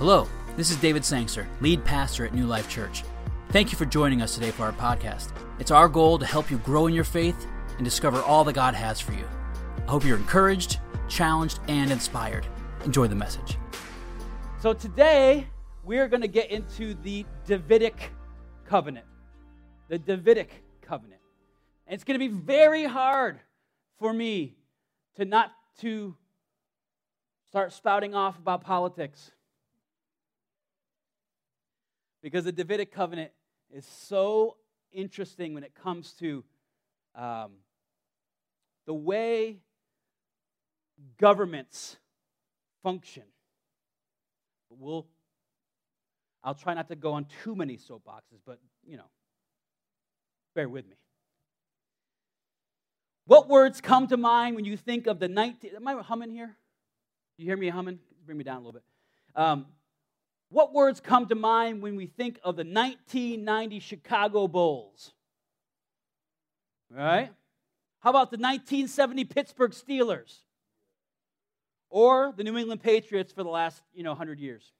Hello, this is David Sangster, lead pastor at New Life Church. Thank you for joining us today for our podcast. It's our goal to help you grow in your faith and discover all that God has for you. I hope you're encouraged, challenged, and inspired. Enjoy the message. So today, we're going to get into the Davidic covenant. The Davidic covenant. And it's going to be very hard for me to not to start spouting off about politics. Because the Davidic covenant is so interesting when it comes to um, the way governments function. We'll, I'll try not to go on too many soapboxes, but you know, bear with me. What words come to mind when you think of the 19? Am I humming here? You hear me humming? Bring me down a little bit. Um, what words come to mind when we think of the 1990 Chicago Bulls? Right? How about the 1970 Pittsburgh Steelers? Or the New England Patriots for the last, you know, 100 years?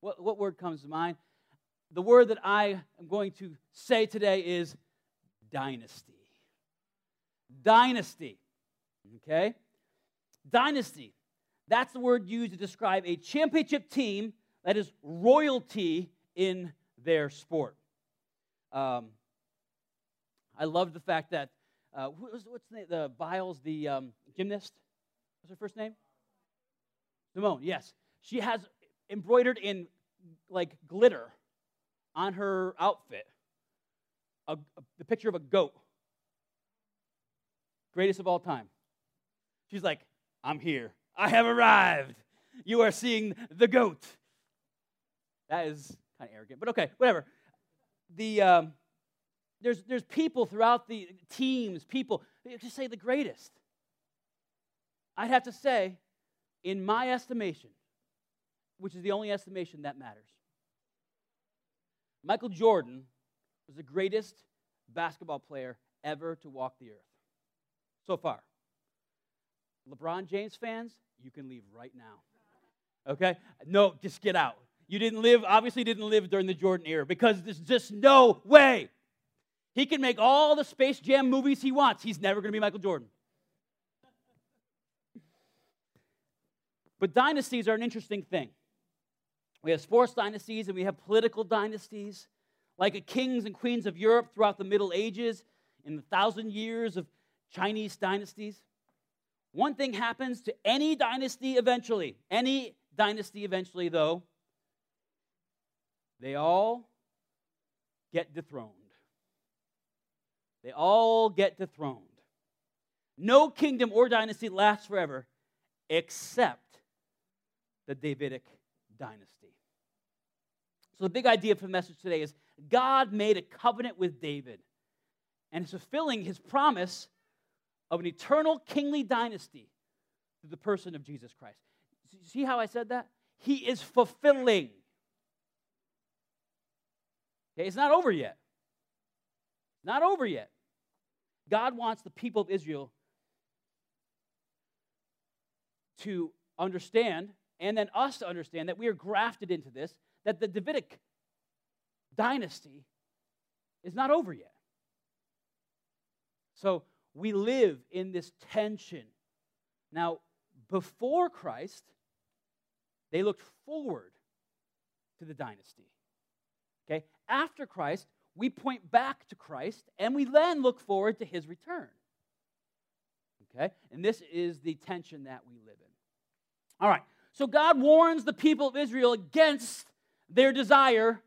What, what word comes to mind? The word that I am going to say today is dynasty. Dynasty. Okay? Dynasty. That's the word used to describe a championship team that is royalty in their sport. Um, I love the fact that, uh, what's the, name? the Biles, the um, gymnast? What's her first name? Simone, yes. She has embroidered in like glitter on her outfit a, a, the picture of a goat. Greatest of all time. She's like, I'm here. I have arrived. You are seeing the goat. That is kind of arrogant, but okay, whatever. The um, there's there's people throughout the teams, people just say the greatest. I'd have to say, in my estimation, which is the only estimation that matters, Michael Jordan was the greatest basketball player ever to walk the earth so far. LeBron James fans, you can leave right now. Okay? No, just get out. You didn't live, obviously, didn't live during the Jordan era because there's just no way. He can make all the Space Jam movies he wants. He's never going to be Michael Jordan. But dynasties are an interesting thing. We have sports dynasties and we have political dynasties, like the kings and queens of Europe throughout the Middle Ages in the thousand years of Chinese dynasties. One thing happens to any dynasty eventually. Any dynasty eventually, though, they all get dethroned. They all get dethroned. No kingdom or dynasty lasts forever except the Davidic dynasty. So, the big idea for the message today is God made a covenant with David and is fulfilling his promise of an eternal kingly dynasty through the person of Jesus Christ. See how I said that? He is fulfilling. Okay, it's not over yet. Not over yet. God wants the people of Israel to understand, and then us to understand, that we are grafted into this, that the Davidic dynasty is not over yet. So we live in this tension. Now, before Christ, they looked forward to the dynasty. Okay? After Christ, we point back to Christ and we then look forward to his return. Okay? And this is the tension that we live in. All right. So God warns the people of Israel against their desire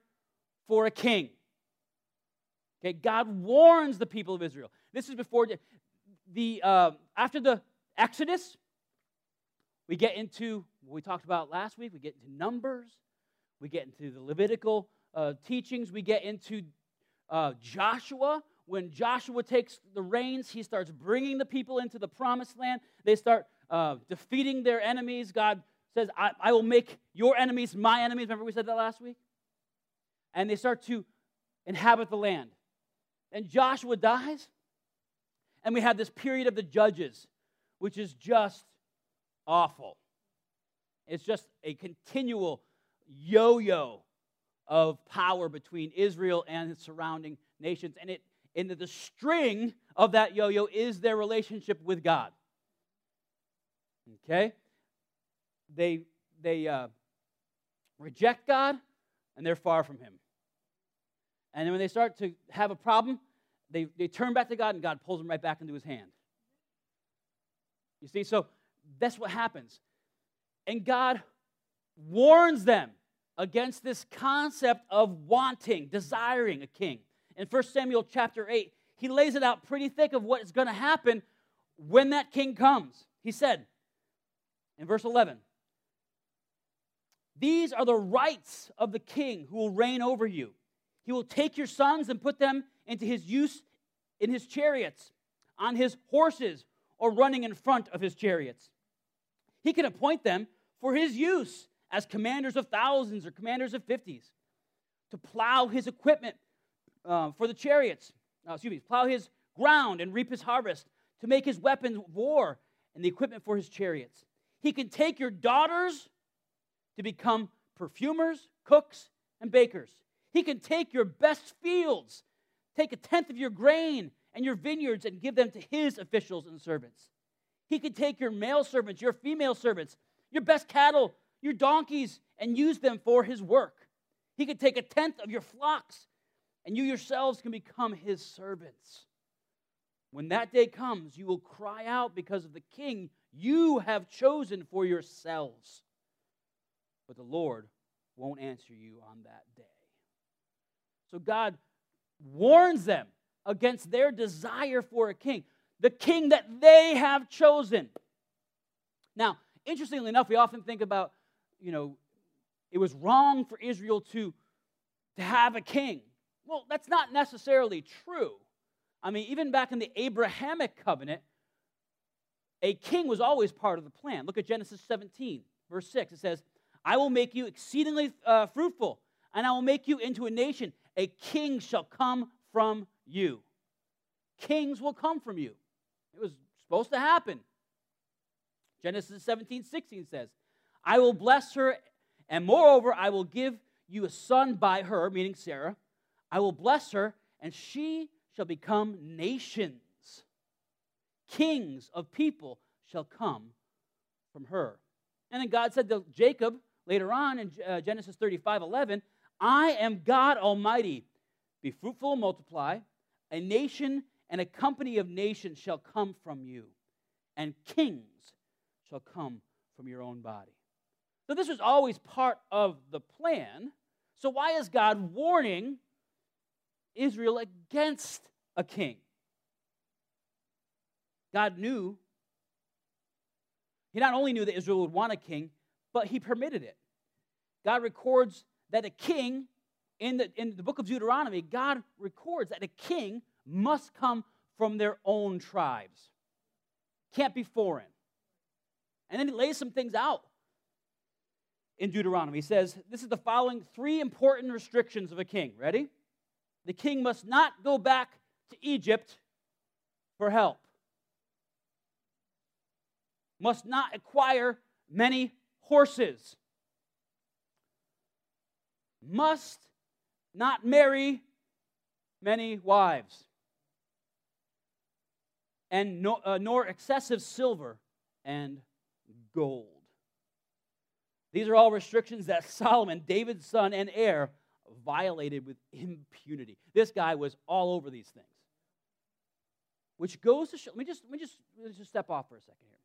for a king. Okay, God warns the people of Israel. This is before the uh, after the Exodus, we get into what we talked about last week. We get into Numbers, we get into the Levitical uh, teachings, we get into uh, Joshua. When Joshua takes the reins, he starts bringing the people into the promised land. They start uh, defeating their enemies. God says, I, I will make your enemies my enemies. Remember, we said that last week? And they start to inhabit the land. And Joshua dies, and we have this period of the judges, which is just awful. It's just a continual yo yo of power between Israel and its surrounding nations. And it and the string of that yo yo is their relationship with God. Okay? They, they uh, reject God and they're far from Him. And then when they start to have a problem, they, they turn back to God and God pulls them right back into His hand. You see, so that's what happens. And God warns them against this concept of wanting, desiring a king. In 1 Samuel chapter 8, he lays it out pretty thick of what is going to happen when that king comes. He said in verse 11, These are the rights of the king who will reign over you. He will take your sons and put them into his use in his chariots, on his horses, or running in front of his chariots. He can appoint them for his use as commanders of thousands or commanders of fifties, to plow his equipment uh, for the chariots, uh, excuse me, plow his ground and reap his harvest, to make his weapons of war and the equipment for his chariots. He can take your daughters to become perfumers, cooks, and bakers. He can take your best fields, take a tenth of your grain and your vineyards, and give them to his officials and servants. He could take your male servants, your female servants, your best cattle, your donkeys, and use them for his work. He could take a tenth of your flocks, and you yourselves can become his servants. When that day comes, you will cry out because of the king you have chosen for yourselves. But the Lord won't answer you on that day. So God warns them against their desire for a king the king that they have chosen. Now, interestingly enough, we often think about, you know, it was wrong for Israel to, to have a king. Well, that's not necessarily true. I mean, even back in the Abrahamic covenant, a king was always part of the plan. Look at Genesis 17, verse 6. It says, I will make you exceedingly uh, fruitful, and I will make you into a nation. A king shall come from you. Kings will come from you. It was supposed to happen. Genesis 17, 16 says, I will bless her, and moreover, I will give you a son by her, meaning Sarah. I will bless her, and she shall become nations. Kings of people shall come from her. And then God said to Jacob later on in uh, Genesis 35 11, I am God Almighty. Be fruitful and multiply. A nation and a company of nations shall come from you, and kings shall come from your own body. So, this was always part of the plan. So, why is God warning Israel against a king? God knew, He not only knew that Israel would want a king, but He permitted it. God records that a king, in the, in the book of Deuteronomy, God records that a king must come from their own tribes. Can't be foreign. And then he lays some things out in Deuteronomy. He says, This is the following three important restrictions of a king. Ready? The king must not go back to Egypt for help, must not acquire many horses, must not marry many wives and no, uh, nor excessive silver and gold. These are all restrictions that Solomon, David's son and heir, violated with impunity. This guy was all over these things. Which goes to show, let me just, let me just, let me just step off for a second here.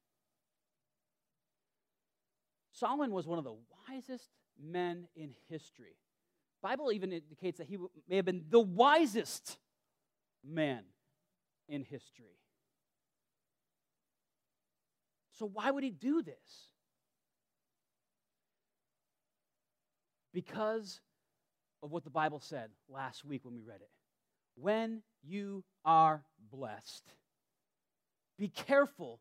Solomon was one of the wisest men in history. Bible even indicates that he may have been the wisest man in history. So, why would he do this? Because of what the Bible said last week when we read it. When you are blessed, be careful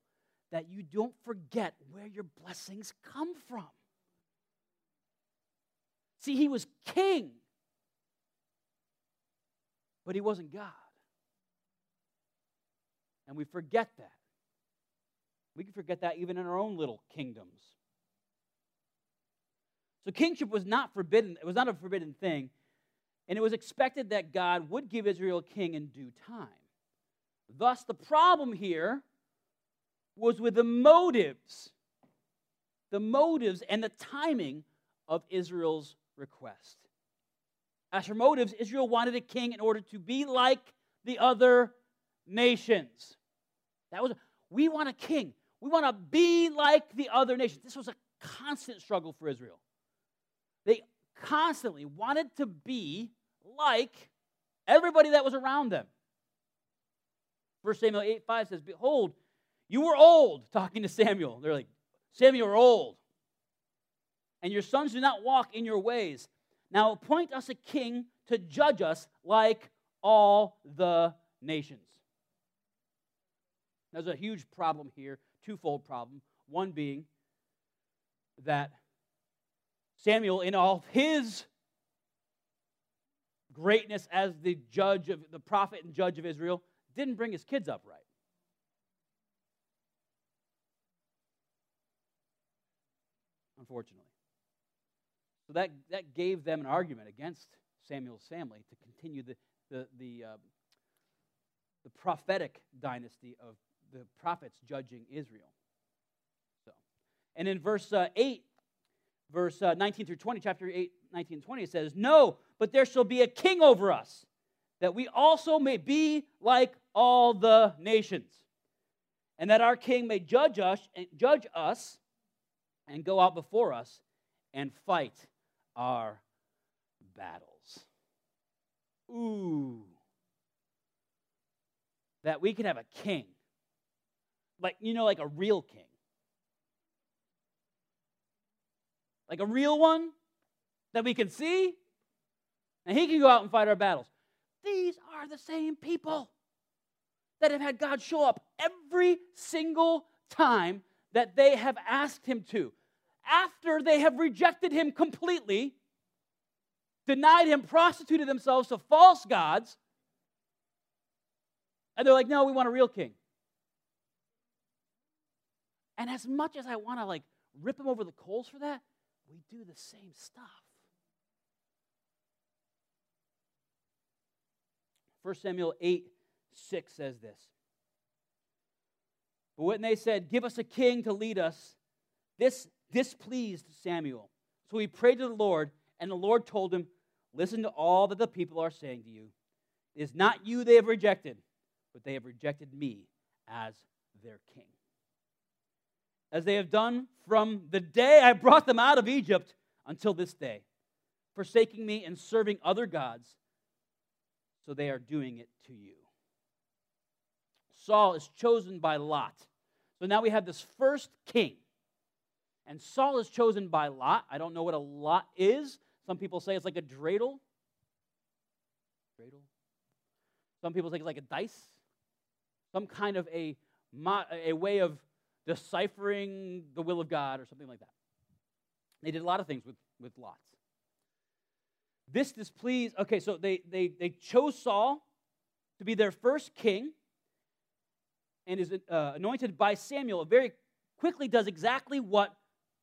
that you don't forget where your blessings come from. See, he was king, but he wasn't God. And we forget that. We can forget that even in our own little kingdoms. So kingship was not forbidden, it was not a forbidden thing, and it was expected that God would give Israel a king in due time. Thus, the problem here was with the motives, the motives and the timing of Israel's request. As for motives, Israel wanted a king in order to be like the other nations. That was we want a king. We want to be like the other nations. This was a constant struggle for Israel. They constantly wanted to be like everybody that was around them. 1 Samuel 8 5 says, Behold, you were old, talking to Samuel. They're like, Samuel, you're old. And your sons do not walk in your ways. Now appoint us a king to judge us like all the nations. There's a huge problem here, twofold problem. One being that Samuel, in all his greatness as the judge of the prophet and judge of Israel, didn't bring his kids up right. Unfortunately. So that, that gave them an argument against Samuel's family to continue the, the, the, uh, the prophetic dynasty of the prophets judging Israel. So, and in verse uh, 8, verse uh, 19 through 20, chapter 8, 19 and 20, it says, No, but there shall be a king over us, that we also may be like all the nations, and that our king may judge us, judge us and go out before us and fight our battles. Ooh. That we can have a king. Like, you know, like a real king. Like a real one that we can see. And he can go out and fight our battles. These are the same people that have had God show up every single time that they have asked him to after they have rejected him completely, denied him, prostituted themselves to false gods, and they're like, no, we want a real king. And as much as I want to like rip him over the coals for that, we do the same stuff. 1 Samuel 8 6 says this. But when they said, Give us a king to lead us, this displeased Samuel. So he prayed to the Lord, and the Lord told him, Listen to all that the people are saying to you. It is not you they have rejected, but they have rejected me as their king. As they have done from the day I brought them out of Egypt until this day, forsaking me and serving other gods, so they are doing it to you. Saul is chosen by Lot. So now we have this first king and Saul is chosen by lot. I don't know what a lot is. Some people say it's like a dreidel. Dreidel. Some people say it's like a dice. Some kind of a, a way of deciphering the will of God or something like that. They did a lot of things with, with lots. This displeased, okay, so they, they, they chose Saul to be their first king and is uh, anointed by Samuel. Very quickly does exactly what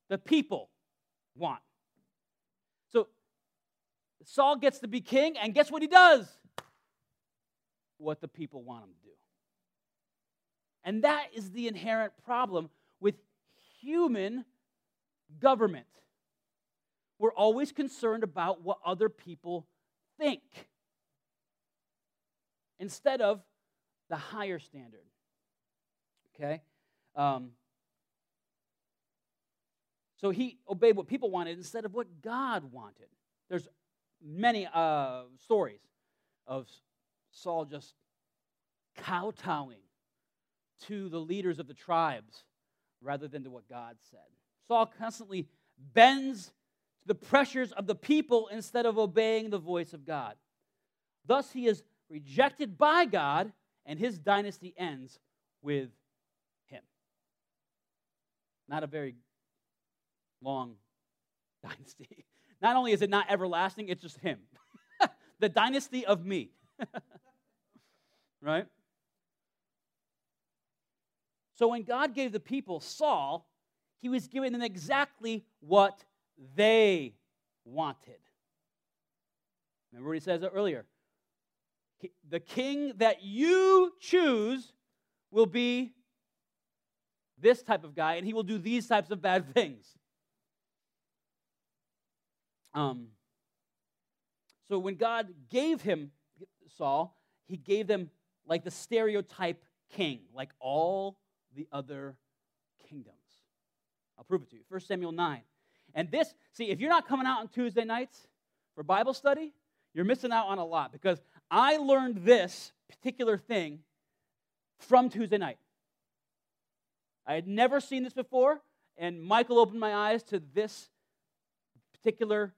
the people want. So Saul gets to be king, and guess what he does? What the people want him to do. And that is the inherent problem with human government. We're always concerned about what other people think instead of the higher standard. Okay? Um, so he obeyed what people wanted instead of what God wanted. There's many uh, stories of Saul just kowtowing to the leaders of the tribes rather than to what God said. Saul constantly bends to the pressures of the people instead of obeying the voice of God. Thus, he is rejected by God, and his dynasty ends with him. Not a very long dynasty. Not only is it not everlasting, it's just him. the dynasty of me. right? So when God gave the people Saul, he was giving them exactly what they wanted. Remember what he says earlier? The king that you choose will be this type of guy, and he will do these types of bad things. Um, so when God gave him Saul, he gave them like the stereotype king, like all the other kingdoms. I'll prove it to you. 1 Samuel 9. And this, see, if you're not coming out on Tuesday nights for Bible study, you're missing out on a lot because I learned this particular thing from Tuesday night. I had never seen this before, and Michael opened my eyes to this particular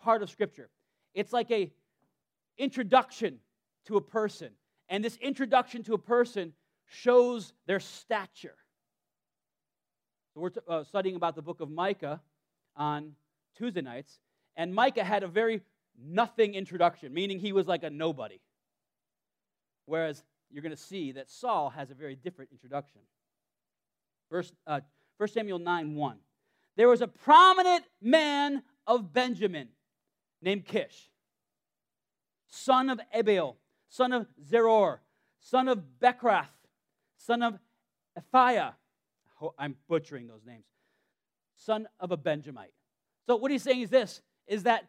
part of Scripture. It's like a introduction to a person, and this introduction to a person shows their stature. So we're t- uh, studying about the book of Micah on Tuesday nights, and Micah had a very nothing introduction, meaning he was like a nobody. Whereas you're going to see that Saul has a very different introduction. Verse, uh, 1 Samuel 9 1. There was a prominent man of Benjamin named Kish, son of Abiel, son of Zeror, son of Bechorath, son of Ephiah. I'm butchering those names. Son of a Benjamite. So what he's saying is this is that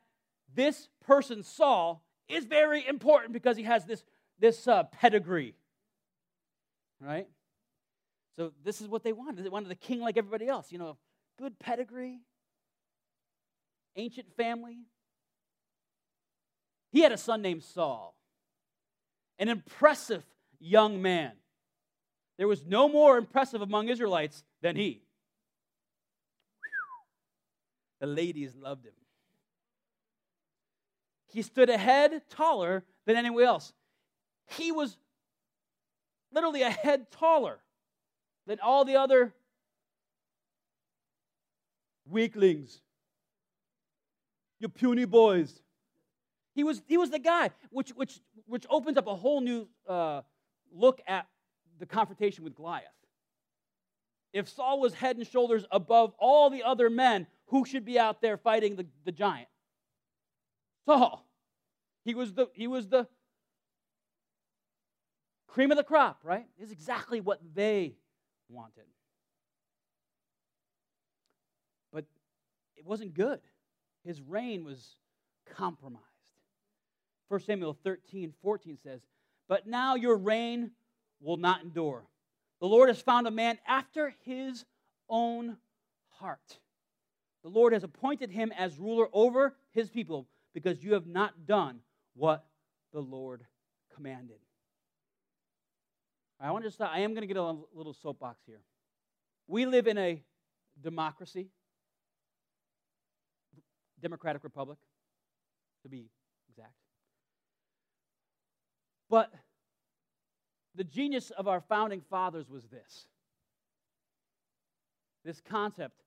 this person, Saul, is very important because he has this, this uh, pedigree. Right? So this is what they wanted. They wanted the king like everybody else, you know, good pedigree, ancient family. He had a son named Saul, an impressive young man. There was no more impressive among Israelites than he. The ladies loved him. He stood a head taller than anyone else. He was literally a head taller than all the other weaklings, you puny boys. He was, he was the guy, which, which, which opens up a whole new uh, look at the confrontation with Goliath. If Saul was head and shoulders above all the other men, who should be out there fighting the, the giant? Saul. He was the, he was the cream of the crop, right? Is exactly what they wanted. But it wasn't good. His reign was compromised. 1 Samuel 13, 14 says, But now your reign will not endure. The Lord has found a man after his own heart. The Lord has appointed him as ruler over his people because you have not done what the Lord commanded. I want to stop. I am going to get a little soapbox here. We live in a democracy, democratic republic, to be exact. But the genius of our founding fathers was this this concept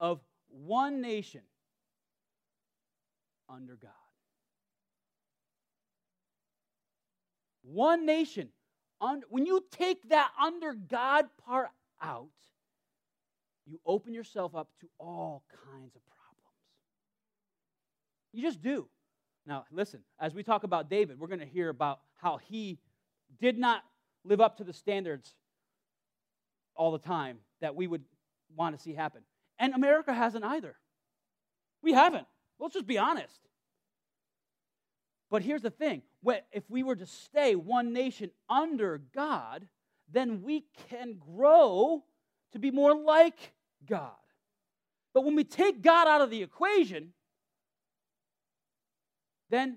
of one nation under God. One nation. Under, When you take that under God part out, you open yourself up to all kinds of problems. You just do. Now, listen, as we talk about David, we're going to hear about how he did not live up to the standards all the time that we would want to see happen. And America hasn't either. We haven't. Let's just be honest. But here's the thing if we were to stay one nation under God, then we can grow to be more like God. But when we take God out of the equation, then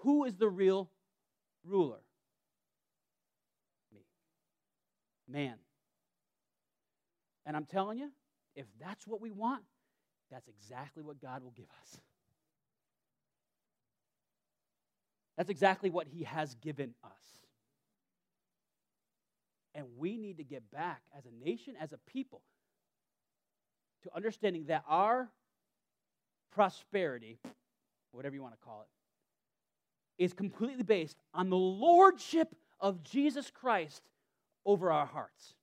who is the real ruler? Me. Man. And I'm telling you, if that's what we want, that's exactly what God will give us. That's exactly what He has given us. And we need to get back as a nation, as a people, to understanding that our prosperity, whatever you want to call it, is completely based on the lordship of Jesus Christ over our hearts.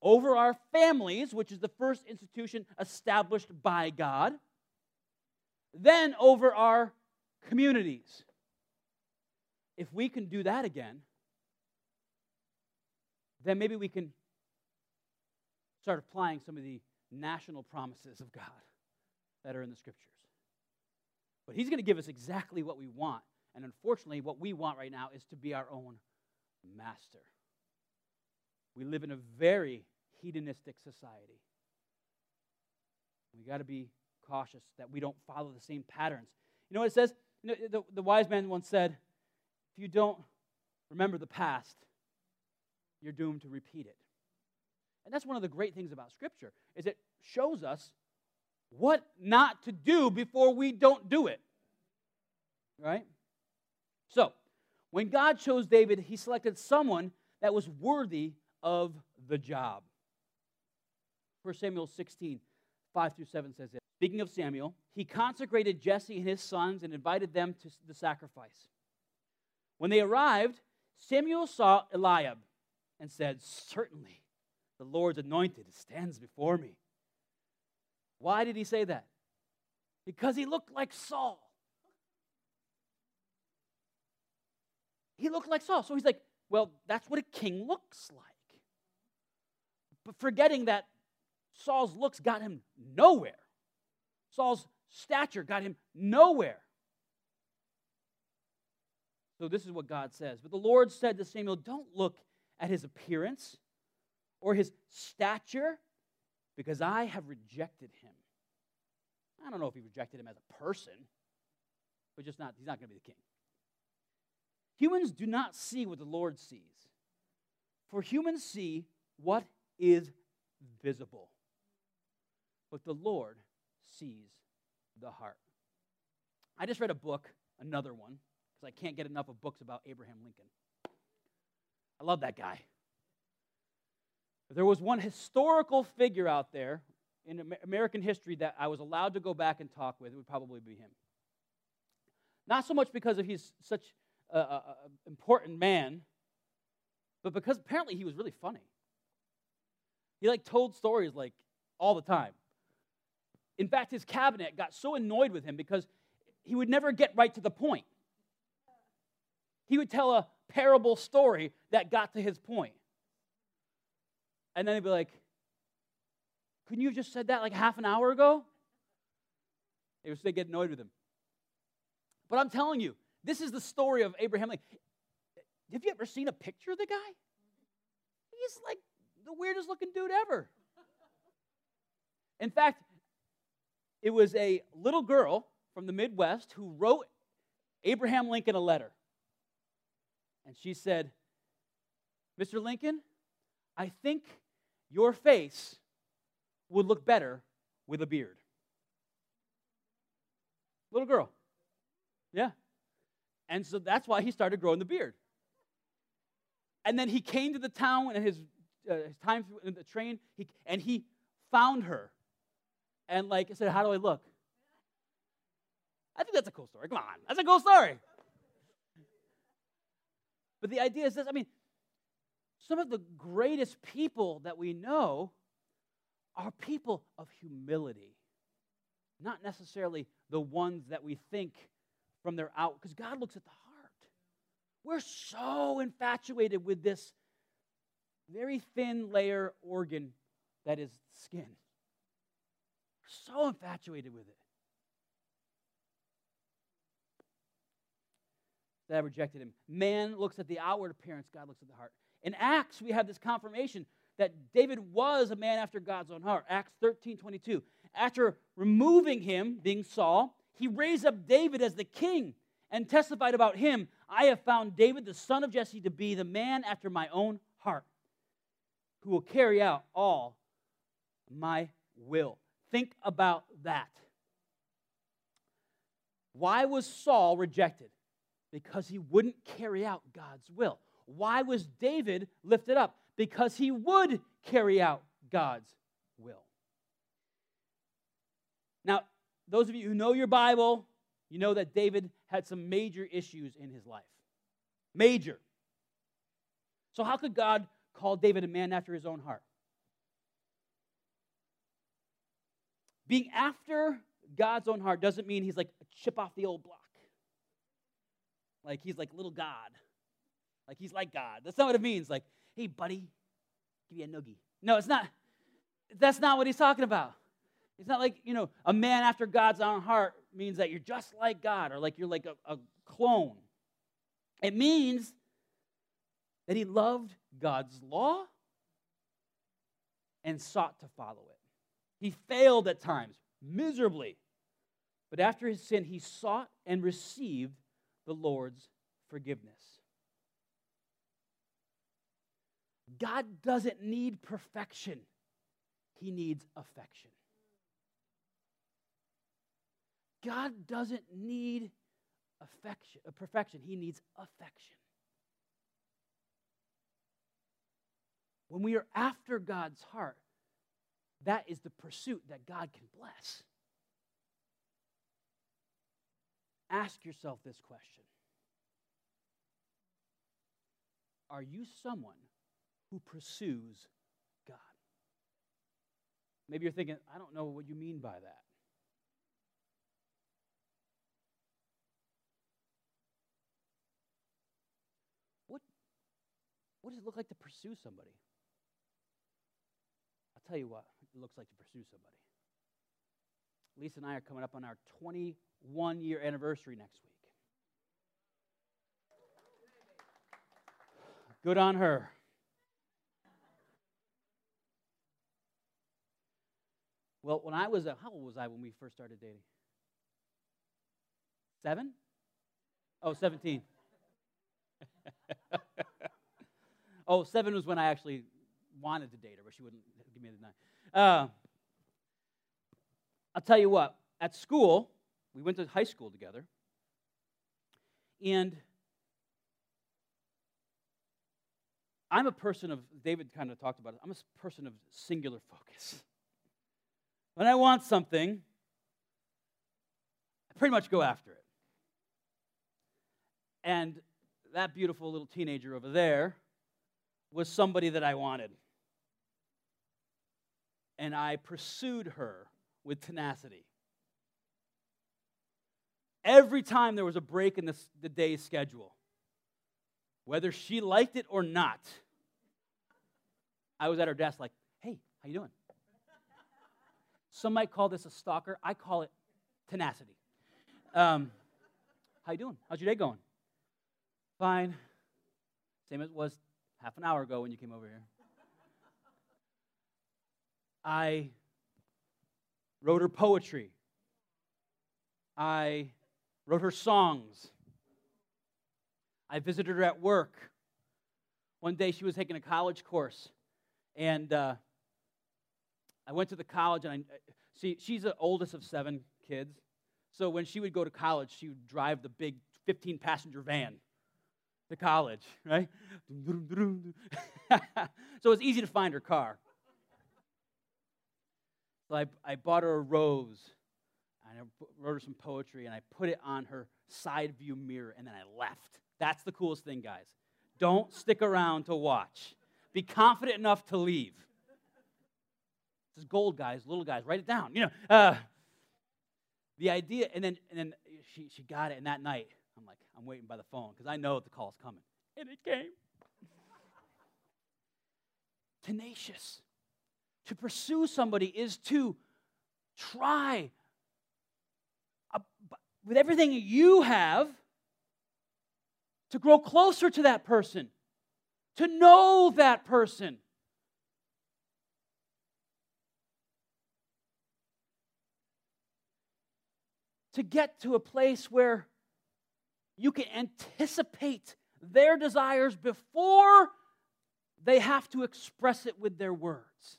over our families, which is the first institution established by God, then over our communities. If we can do that again, then maybe we can start applying some of the national promises of God that are in the scriptures. But He's going to give us exactly what we want. And unfortunately, what we want right now is to be our own master. We live in a very hedonistic society. We got to be cautious that we don't follow the same patterns. You know what it says? You know, the, the wise man once said, if you don't remember the past, you're doomed to repeat it. And that's one of the great things about Scripture, is it shows us what not to do before we don't do it. Right? So, when God chose David, he selected someone that was worthy of the job. 1 Samuel 16, 5 through 7 says this. Speaking of Samuel, he consecrated Jesse and his sons and invited them to the sacrifice. When they arrived, Samuel saw Eliab and said, Certainly, the Lord's anointed stands before me. Why did he say that? Because he looked like Saul. He looked like Saul. So he's like, well, that's what a king looks like. But forgetting that Saul's looks got him nowhere, Saul's stature got him nowhere. So this is what God says. But the Lord said to Samuel, Don't look at his appearance or his stature, because I have rejected him. I don't know if he rejected him as a person, but just not, he's not going to be the king. Humans do not see what the Lord sees, for humans see what is visible, but the Lord sees the heart. I just read a book, another one, because I can't get enough of books about Abraham Lincoln. I love that guy. If there was one historical figure out there in American history that I was allowed to go back and talk with, it would probably be him. Not so much because of he's such an important man, but because apparently he was really funny. He like told stories like all the time. In fact, his cabinet got so annoyed with him because he would never get right to the point. He would tell a parable story that got to his point. And then they'd be like, couldn't you have just said that like half an hour ago? They would get annoyed with him. But I'm telling you, this is the story of Abraham Lincoln. Have you ever seen a picture of the guy? He's like the weirdest looking dude ever. In fact, it was a little girl from the Midwest who wrote Abraham Lincoln a letter. And she said, Mr. Lincoln, I think your face would look better with a beard. Little girl. Yeah. And so that's why he started growing the beard. And then he came to the town and his, uh, his time in the train, he, and he found her. And like I said, how do I look? I think that's a cool story. Come on, that's a cool story. But the idea is this I mean, some of the greatest people that we know are people of humility, not necessarily the ones that we think from their out, because God looks at the heart. We're so infatuated with this very thin layer organ that is skin. So infatuated with it. That rejected him. Man looks at the outward appearance, God looks at the heart. In Acts, we have this confirmation that David was a man after God's own heart. Acts 13 22. After removing him, being Saul, he raised up David as the king and testified about him I have found David, the son of Jesse, to be the man after my own heart, who will carry out all my will. Think about that. Why was Saul rejected? Because he wouldn't carry out God's will. Why was David lifted up? Because he would carry out God's will. Now, those of you who know your Bible, you know that David had some major issues in his life. Major. So, how could God call David a man after his own heart? Being after God's own heart doesn't mean he's like a chip off the old block. Like he's like little God. Like he's like God. That's not what it means. Like, hey, buddy, give you a noogie. No, it's not. That's not what he's talking about. It's not like, you know, a man after God's own heart means that you're just like God or like you're like a, a clone. It means that he loved God's law and sought to follow it. He failed at times, miserably. But after his sin, he sought and received the Lord's forgiveness. God doesn't need perfection, he needs affection. God doesn't need affection, uh, perfection, he needs affection. When we are after God's heart, that is the pursuit that God can bless. Ask yourself this question Are you someone who pursues God? Maybe you're thinking, I don't know what you mean by that. What, what does it look like to pursue somebody? I'll tell you what it looks like to pursue somebody. Lisa and I are coming up on our 21 year anniversary next week. Good on her. Well, when I was, a, how old was I when we first started dating? Seven? Oh, 17. oh, seven was when I actually wanted to date her, but she wouldn't give me the nine. Uh, I'll tell you what, at school, we went to high school together, and I'm a person of, David kind of talked about it, I'm a person of singular focus. When I want something, I pretty much go after it. And that beautiful little teenager over there was somebody that I wanted. And I pursued her with tenacity. Every time there was a break in the, the day's schedule, whether she liked it or not, I was at her desk like, hey, how you doing? Some might call this a stalker. I call it tenacity. Um, how you doing? How's your day going? Fine. Same as it was half an hour ago when you came over here. I wrote her poetry. I wrote her songs. I visited her at work. One day she was taking a college course, and uh, I went to the college, and I see she's the oldest of seven kids. So when she would go to college, she would drive the big 15 passenger van to college, right? so it's easy to find her car. So I, I bought her a rose, and I wrote her some poetry, and I put it on her side view mirror, and then I left. That's the coolest thing, guys. Don't stick around to watch. Be confident enough to leave. Is gold, guys, little guys. Write it down. You know, uh, the idea, and then and then she she got it, and that night I'm like, I'm waiting by the phone because I know the call's coming, and it came. Tenacious. To pursue somebody is to try with everything you have to grow closer to that person, to know that person. To get to a place where you can anticipate their desires before they have to express it with their words.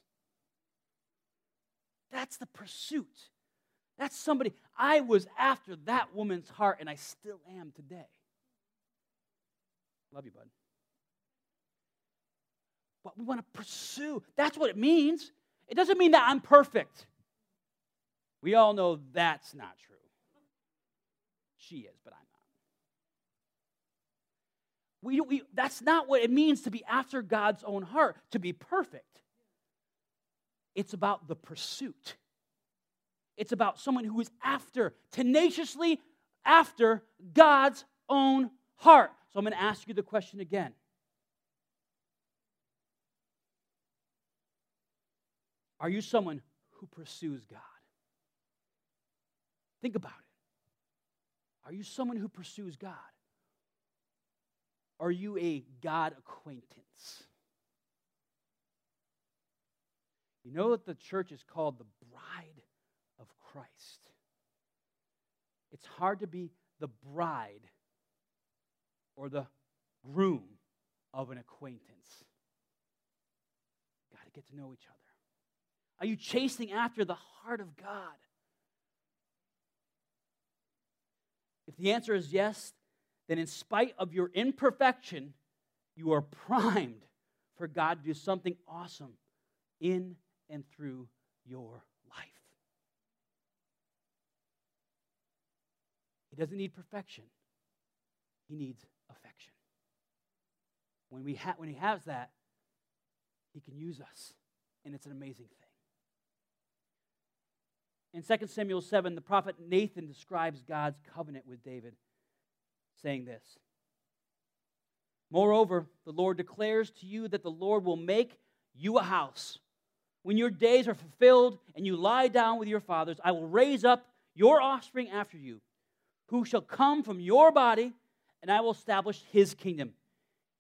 That's the pursuit. That's somebody, I was after that woman's heart, and I still am today. Love you, bud. But we want to pursue. That's what it means. It doesn't mean that I'm perfect. We all know that's not true. She is, but I'm not. We, we, that's not what it means to be after God's own heart, to be perfect. It's about the pursuit. It's about someone who is after, tenaciously after God's own heart. So I'm going to ask you the question again. Are you someone who pursues God? Think about it. Are you someone who pursues God? Are you a God acquaintance? You know that the church is called the bride of Christ. It's hard to be the bride or the groom of an acquaintance. Got to get to know each other. Are you chasing after the heart of God? If the answer is yes, then in spite of your imperfection, you are primed for God to do something awesome in and through your life. He doesn't need perfection, he needs affection. When, we ha- when he has that, he can use us, and it's an amazing thing. In 2 Samuel 7, the prophet Nathan describes God's covenant with David, saying this Moreover, the Lord declares to you that the Lord will make you a house. When your days are fulfilled and you lie down with your fathers, I will raise up your offspring after you, who shall come from your body, and I will establish his kingdom.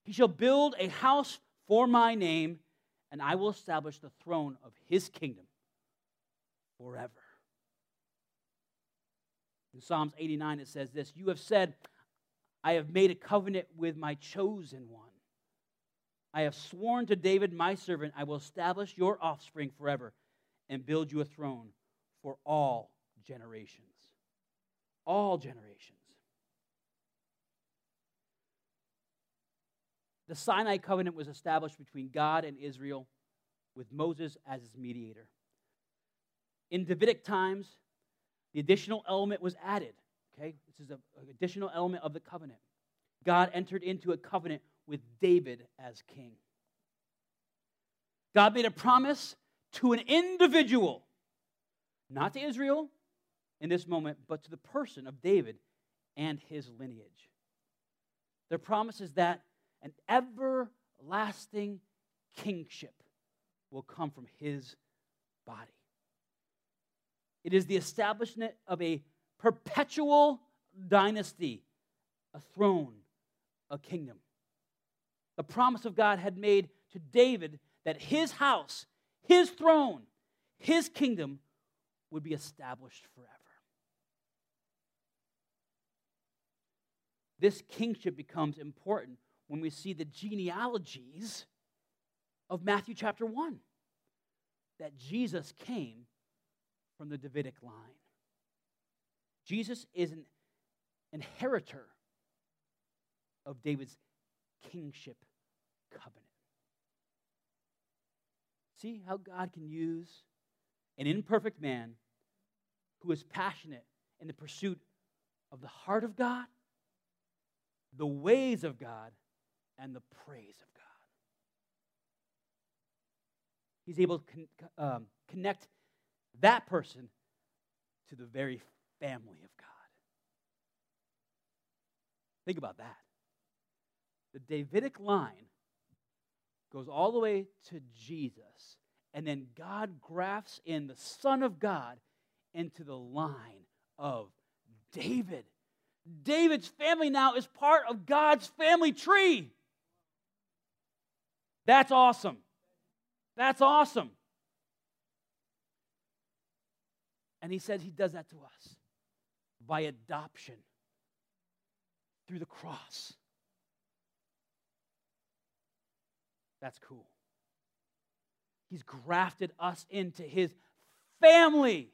He shall build a house for my name, and I will establish the throne of his kingdom forever. In Psalms 89, it says this You have said, I have made a covenant with my chosen one. I have sworn to David, my servant, I will establish your offspring forever and build you a throne for all generations. All generations. The Sinai covenant was established between God and Israel with Moses as his mediator. In Davidic times, the additional element was added. Okay? This is an additional element of the covenant. God entered into a covenant with David as king. God made a promise to an individual, not to Israel in this moment, but to the person of David and his lineage. The promise is that an everlasting kingship will come from his body. It is the establishment of a perpetual dynasty, a throne, a kingdom. The promise of God had made to David that his house, his throne, his kingdom would be established forever. This kingship becomes important when we see the genealogies of Matthew chapter 1 that Jesus came from the Davidic line. Jesus is an inheritor of David's kingship covenant. See how God can use an imperfect man who is passionate in the pursuit of the heart of God, the ways of God, and the praise of God. He's able to con- um, connect that person to the very family of God. Think about that. The Davidic line goes all the way to Jesus, and then God grafts in the Son of God into the line of David. David's family now is part of God's family tree. That's awesome. That's awesome. And he says he does that to us by adoption through the cross. That's cool. He's grafted us into his family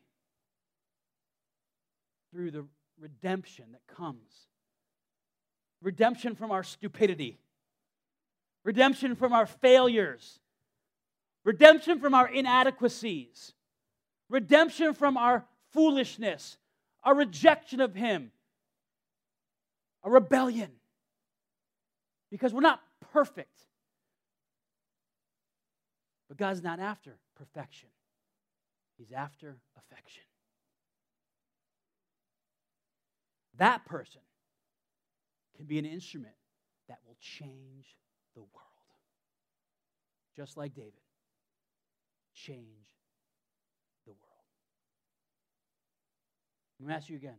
through the redemption that comes. Redemption from our stupidity, redemption from our failures, redemption from our inadequacies, redemption from our foolishness, our rejection of Him, a rebellion. Because we're not perfect. But God's not after perfection, He's after affection. that person can be an instrument that will change the world. Just like David, change the world. Let me ask you again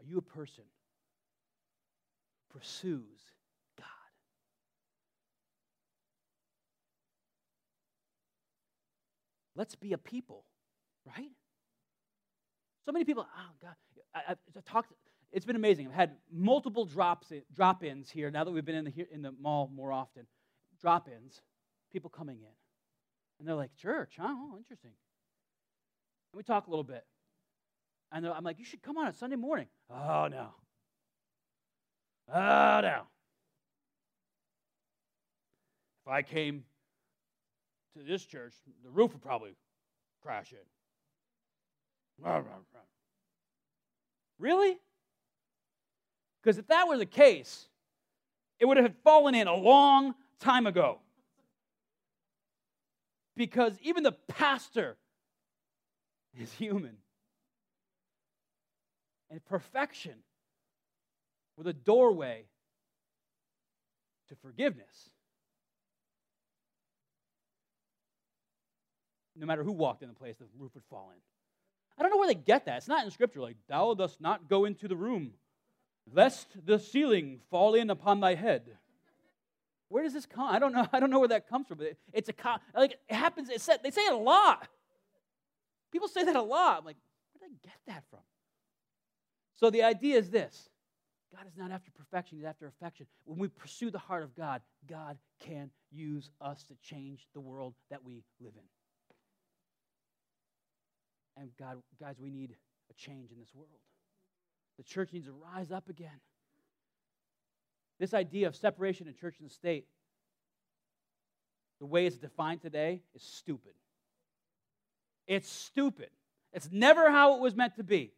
Are you a person who pursues God? Let's be a people, right? So many people, oh God, I, I talked, it's been amazing. I've had multiple drops drop-ins here now that we've been in the, in the mall more often. Drop-ins, people coming in. And they're like, church, huh? Oh, interesting. And we talk a little bit. And I'm like, you should come on a Sunday morning. Oh, no. Oh, no. If I came to this church, the roof would probably crash in. Really? Because if that were the case, it would have fallen in a long time ago. Because even the pastor is human. And perfection with a doorway to forgiveness. No matter who walked in the place, the roof would fall in. I don't know where they get that. It's not in Scripture. Like, thou dost not go into the room, lest the ceiling fall in upon thy head. Where does this come? I don't know. I don't know where that comes from. But it's a like it happens. It's they say it a lot. People say that a lot. I'm like, where did I get that from? So the idea is this: God is not after perfection; He's after affection. When we pursue the heart of God, God can use us to change the world that we live in. And God, guys, we need a change in this world. The church needs to rise up again. This idea of separation in church and state, the way it's defined today, is stupid. It's stupid. It's never how it was meant to be.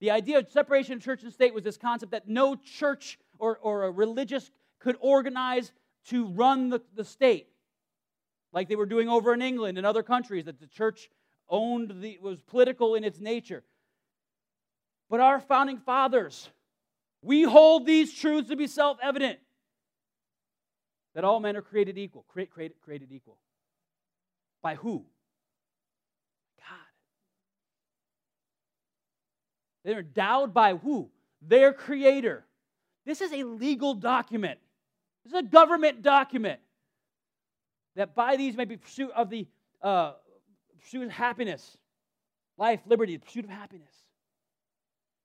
The idea of separation of church and state was this concept that no church or, or a religious could organize to run the, the state, like they were doing over in England and other countries, that the church owned the, was political in its nature. But our founding fathers, we hold these truths to be self evident that all men are created equal, create, created equal. By who? God. They're endowed by who? Their creator. This is a legal document. This is a government document. That by these may be pursuit of the uh, pursuit of happiness, life, liberty, pursuit of happiness.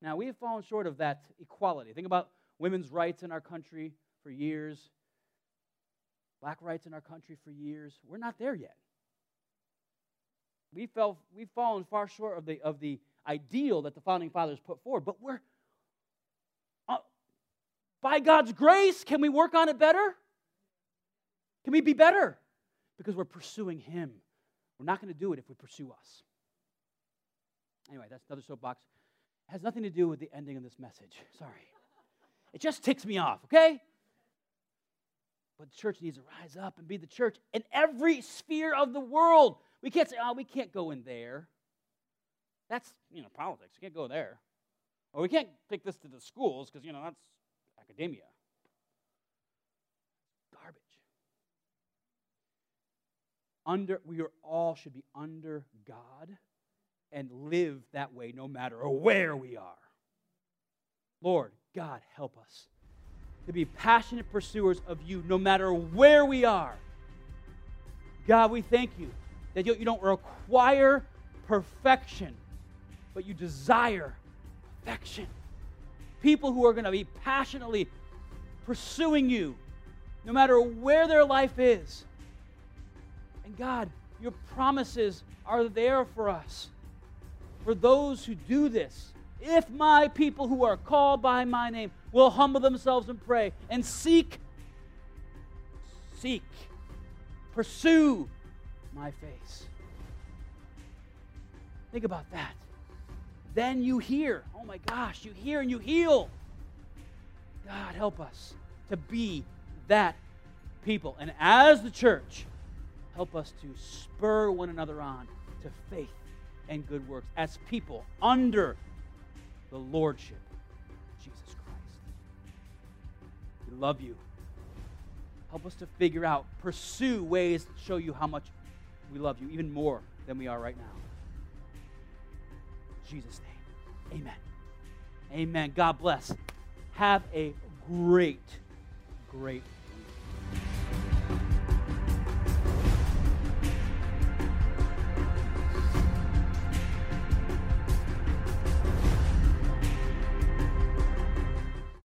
Now, we have fallen short of that equality. Think about women's rights in our country for years, black rights in our country for years. We're not there yet. We fell, we've fallen far short of the, of the ideal that the founding fathers put forward, but we're, uh, by God's grace, can we work on it better? Can we be better? Because we're pursuing Him. We're not going to do it if we pursue us. Anyway, that's another soapbox. It has nothing to do with the ending of this message. Sorry. It just ticks me off, okay? But the church needs to rise up and be the church in every sphere of the world. We can't say, oh, we can't go in there. That's, you know, politics. We can't go there. Or we can't take this to the schools because, you know, that's academia. Garbage. Under we are all should be under God and live that way no matter where we are. Lord, God, help us to be passionate pursuers of you no matter where we are. God, we thank you that you don't require perfection, but you desire affection. People who are going to be passionately pursuing you no matter where their life is. And God, your promises are there for us. For those who do this, if my people who are called by my name will humble themselves and pray and seek, seek, pursue my face. Think about that. Then you hear. Oh my gosh, you hear and you heal. God, help us to be that people. And as the church, help us to spur one another on to faith and good works as people under the lordship of Jesus Christ. We love you. Help us to figure out, pursue ways to show you how much we love you, even more than we are right now. Jesus' name, amen. Amen. God bless. Have a great, great